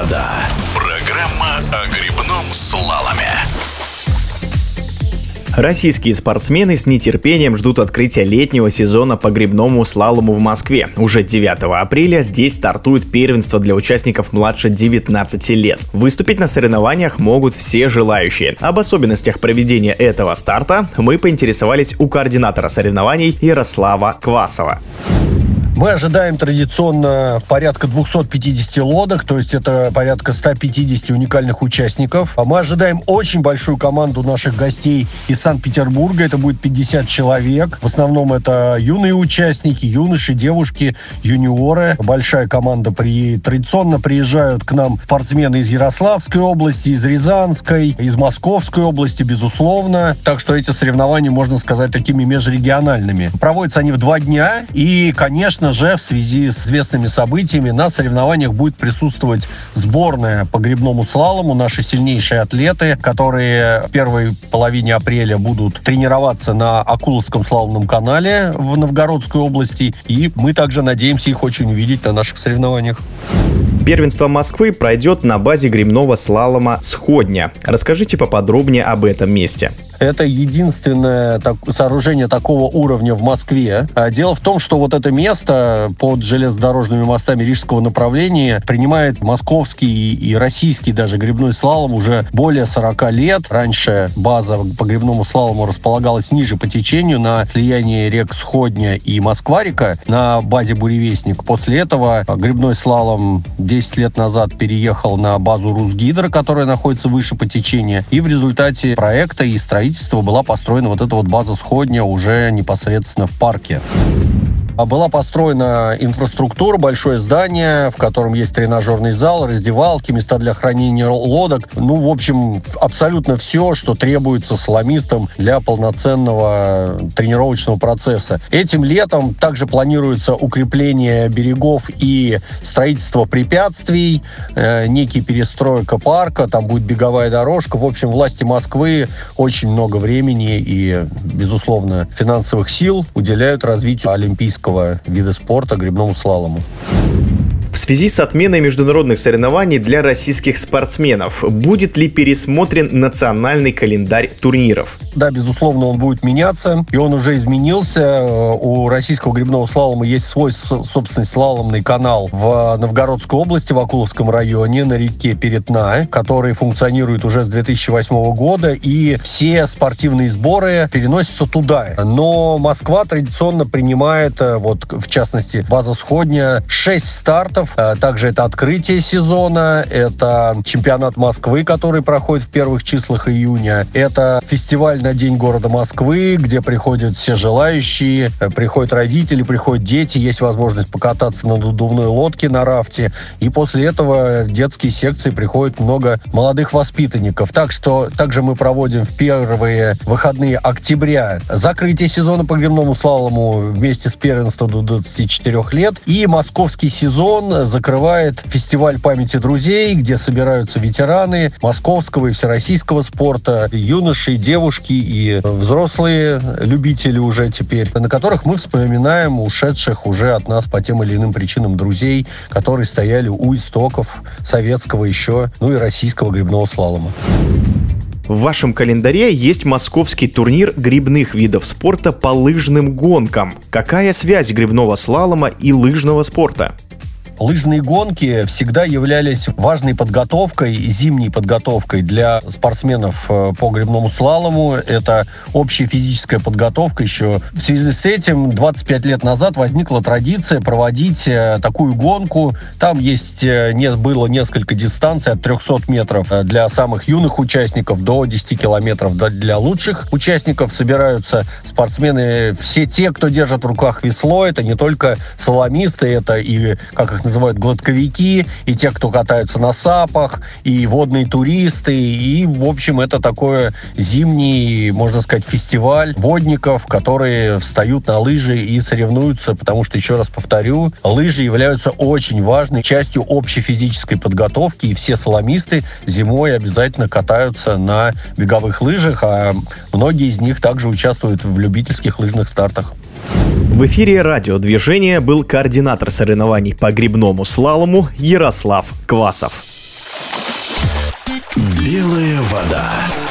вода». Программа о грибном слаломе. Российские спортсмены с нетерпением ждут открытия летнего сезона по грибному слалому в Москве. Уже 9 апреля здесь стартует первенство для участников младше 19 лет. Выступить на соревнованиях могут все желающие. Об особенностях проведения этого старта мы поинтересовались у координатора соревнований Ярослава Квасова. Мы ожидаем традиционно порядка 250 лодок, то есть это порядка 150 уникальных участников. А мы ожидаем очень большую команду наших гостей из Санкт-Петербурга. Это будет 50 человек. В основном это юные участники, юноши, девушки, юниоры. Большая команда при... традиционно приезжают к нам спортсмены из Ярославской области, из Рязанской, из Московской области, безусловно. Так что эти соревнования, можно сказать, такими межрегиональными. Проводятся они в два дня. И, конечно, Конечно же, в связи с известными событиями на соревнованиях будет присутствовать сборная по грибному слалому, наши сильнейшие атлеты, которые в первой половине апреля будут тренироваться на Акуловском слаломном канале в Новгородской области. И мы также надеемся их очень увидеть на наших соревнованиях. Первенство Москвы пройдет на базе грибного слалома «Сходня». Расскажите поподробнее об этом месте. Это единственное так, сооружение такого уровня в Москве. А дело в том, что вот это место под железнодорожными мостами рижского направления принимает московский и российский даже грибной слалом уже более 40 лет. Раньше база по грибному слалому располагалась ниже по течению на слиянии рек Сходня и Москва-река на базе Буревестник. После этого грибной слалом 10 лет назад переехал на базу Русгидро, которая находится выше по течению. И в результате проекта и строительства строительства была построена вот эта вот база сходня уже непосредственно в парке. А была построена инфраструктура, большое здание, в котором есть тренажерный зал, раздевалки, места для хранения лодок. Ну, в общем, абсолютно все, что требуется сломистам для полноценного тренировочного процесса. Этим летом также планируется укрепление берегов и строительство препятствий, э, некий перестройка парка, там будет беговая дорожка. В общем, власти Москвы очень много времени и, безусловно, финансовых сил уделяют развитию Олимпийского олимпийского вида спорта грибному слалому. В связи с отменой международных соревнований для российских спортсменов, будет ли пересмотрен национальный календарь турниров? Да, безусловно, он будет меняться, и он уже изменился. У российского грибного слалома есть свой собственный слаломный канал в Новгородской области, в Акуловском районе, на реке Перетна, который функционирует уже с 2008 года, и все спортивные сборы переносятся туда. Но Москва традиционно принимает, э, вот в частности, база Сходня, 6 стартов турниров. Э, также это открытие сезона, это чемпионат Москвы, который проходит в первых числах июня. Это фестиваль на День города Москвы, где приходят все желающие, э, приходят родители, приходят дети, есть возможность покататься на надувной лодке, на рафте. И после этого в детские секции приходит много молодых воспитанников. Так что также мы проводим в первые выходные октября закрытие сезона по гребному слалому вместе с первенством до 24 лет. И московский сезон закрывает фестиваль памяти друзей, где собираются ветераны московского и всероссийского спорта, юноши, девушки и взрослые любители уже теперь, на которых мы вспоминаем ушедших уже от нас по тем или иным причинам друзей, которые стояли у истоков советского еще, ну и российского грибного слалома. В вашем календаре есть московский турнир грибных видов спорта по лыжным гонкам. Какая связь грибного слалома и лыжного спорта? Лыжные гонки всегда являлись важной подготовкой, зимней подготовкой для спортсменов э, по гребному слалому. Это общая физическая подготовка еще. В связи с этим 25 лет назад возникла традиция проводить э, такую гонку. Там есть, э, не, было несколько дистанций от 300 метров для самых юных участников до 10 километров для лучших участников. Собираются спортсмены, все те, кто держит в руках весло. Это не только соломисты, это и, как их называют гладковики, и те, кто катаются на сапах, и водные туристы, и, в общем, это такое зимний, можно сказать, фестиваль водников, которые встают на лыжи и соревнуются, потому что, еще раз повторю, лыжи являются очень важной частью общей физической подготовки, и все соломисты зимой обязательно катаются на беговых лыжах, а многие из них также участвуют в любительских лыжных стартах. В эфире радиодвижения был координатор соревнований по грибному слалому Ярослав Квасов. Белая вода.